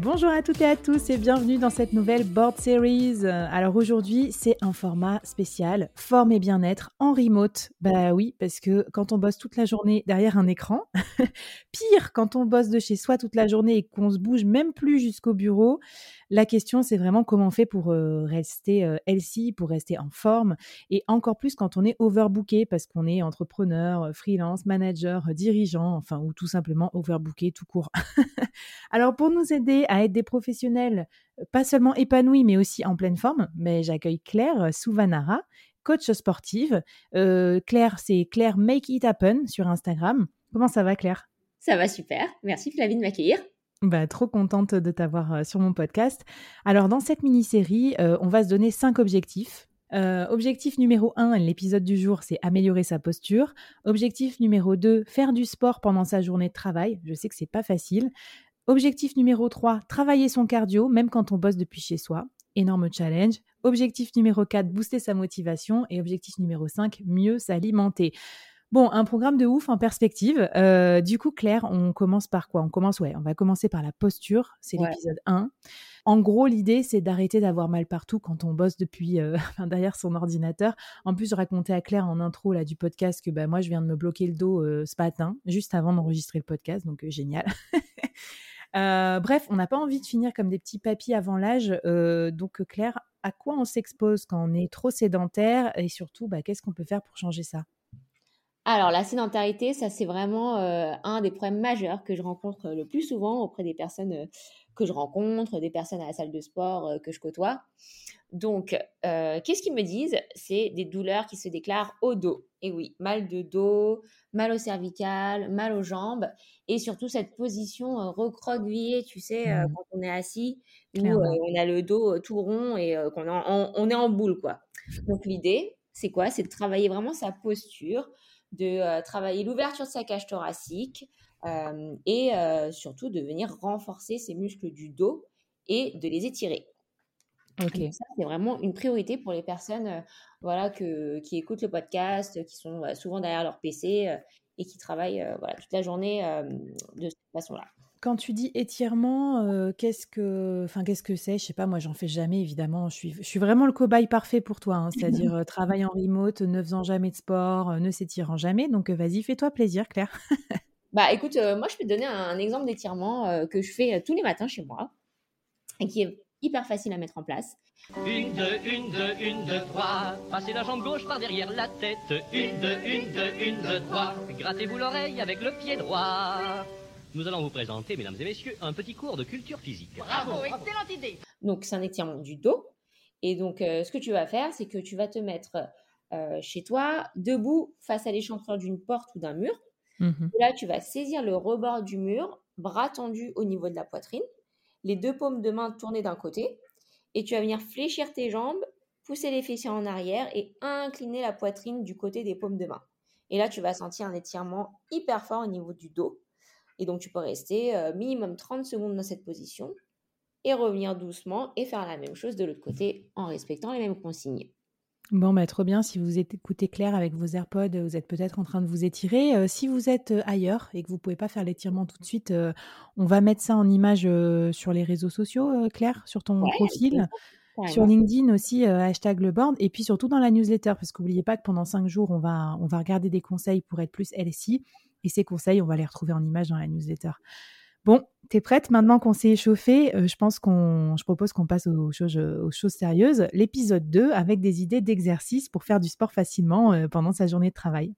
Bonjour à toutes et à tous et bienvenue dans cette nouvelle Board Series. Alors aujourd'hui, c'est un format spécial, forme et bien-être en remote. Bah oui, parce que quand on bosse toute la journée derrière un écran, pire quand on bosse de chez soi toute la journée et qu'on se bouge même plus jusqu'au bureau, la question, c'est vraiment comment on fait pour euh, rester euh, healthy, pour rester en forme, et encore plus quand on est overbooké, parce qu'on est entrepreneur, euh, freelance, manager, dirigeant, enfin, ou tout simplement overbooké tout court. Alors, pour nous aider à être des professionnels, pas seulement épanouis, mais aussi en pleine forme, mais j'accueille Claire Souvanara, coach sportive. Claire, c'est Claire Make It Happen sur Instagram. Comment ça va, Claire? Ça va super. Merci Flavie de m'accueillir. Bah, trop contente de t'avoir euh, sur mon podcast. Alors, dans cette mini-série, euh, on va se donner cinq objectifs. Euh, objectif numéro 1, l'épisode du jour, c'est améliorer sa posture. Objectif numéro 2, faire du sport pendant sa journée de travail. Je sais que c'est pas facile. Objectif numéro 3, travailler son cardio, même quand on bosse depuis chez soi. Énorme challenge. Objectif numéro 4, booster sa motivation. Et objectif numéro 5, mieux s'alimenter. Bon, un programme de ouf en perspective. Euh, du coup, Claire, on commence par quoi? On commence, ouais, on va commencer par la posture. C'est l'épisode 1. En gros, l'idée, c'est d'arrêter d'avoir mal partout quand on bosse depuis euh, derrière son ordinateur. En plus, je racontais à Claire en intro là, du podcast que bah, moi, je viens de me bloquer le dos euh, ce matin, juste avant d'enregistrer le podcast. Donc, génial. bref, on n'a pas envie de finir comme des petits papis avant l'âge. donc, Claire, à quoi on s'expose quand on est trop sédentaire et surtout, bah, qu'est-ce qu'on peut faire pour changer ça? Alors, la sédentarité, ça, c'est vraiment euh, un des problèmes majeurs que je rencontre le plus souvent auprès des personnes euh, que je rencontre, des personnes à la salle de sport euh, que je côtoie. Donc, qu'est-ce qu'ils me disent? C'est des douleurs qui se déclarent au dos. Et oui, mal de dos, mal au cervical, mal aux jambes, et surtout cette position recroquevillée, tu sais, mmh. quand on est assis, où on a le dos tout rond et qu'on on est en boule, quoi. Donc, l'idée, c'est quoi? C'est de travailler vraiment sa posture, de euh, travailler l'ouverture de sa cage thoracique euh, et euh, surtout de venir renforcer ses muscles du dos et de les étirer. Ça, c'est vraiment une priorité pour les personnes voilà, que, qui écoutent le podcast, qui sont souvent derrière leur PC et qui travaillent voilà, toute la journée de cette façon-là. Quand tu dis étirement, euh, qu'est-ce que, enfin, qu'est-ce que c'est? Je sais pas, moi, j'en fais jamais, évidemment. Je suis, je suis vraiment le cobaye parfait pour toi, hein. c'est-à-dire euh, travaille en remote, ne faisant jamais de sport, euh, ne s'étirant jamais. Donc, vas-y, fais-toi plaisir, Claire. Bah, écoute, moi, je peux te donner un, exemple d'étirement que je fais tous les matins chez moi et qui est hyper facile à mettre en place. Une, deux, une, deux, une, deux, trois. Passez la jambe gauche par derrière la tête. Une, deux, une, deux, une, deux, trois. Grattez-vous l'oreille avec le pied droit nous allons vous présenter, mesdames et messieurs, un petit cours de culture physique. Bravo, excellente idée. Donc, c'est un étirement du dos. Et donc, euh, ce que tu vas faire, c'est que tu vas te mettre euh, chez toi, debout, face à l'échancrure d'une porte ou d'un mur. Mhm. Là, tu vas saisir le rebord du mur, bras tendus au niveau de la poitrine, les deux paumes de main tournées d'un côté, et tu vas venir fléchir tes jambes, pousser les fessiers en arrière et incliner la poitrine du côté des paumes de main. Et là, tu vas sentir un étirement hyper fort au niveau du dos. Et donc, tu peux rester euh, minimum 30 secondes dans cette position et revenir doucement et faire la même chose de l'autre côté en respectant les mêmes consignes. Bon, bah, trop bien. Si vous écoutez Claire avec vos AirPods, vous êtes peut-être en train de vous étirer. Euh, si vous êtes euh, ailleurs et que vous ne pouvez pas faire l'étirement tout de suite, on va mettre ça en image sur les réseaux sociaux, Claire, sur ton profil. Sur LinkedIn aussi, hashtag le board. Et puis surtout dans la newsletter, parce qu'oubliez pas que pendant cinq jours, on va, on va regarder des conseils pour être plus LSI. Et ces conseils, on va les retrouver en image dans la newsletter. Bon, t'es prête maintenant qu'on s'est échauffé? Euh, Je pense qu'on, je propose qu'on passe aux choses, sérieuses. L'épisode 2 avec des idées d'exercice pour faire du sport facilement euh, pendant sa journée de travail.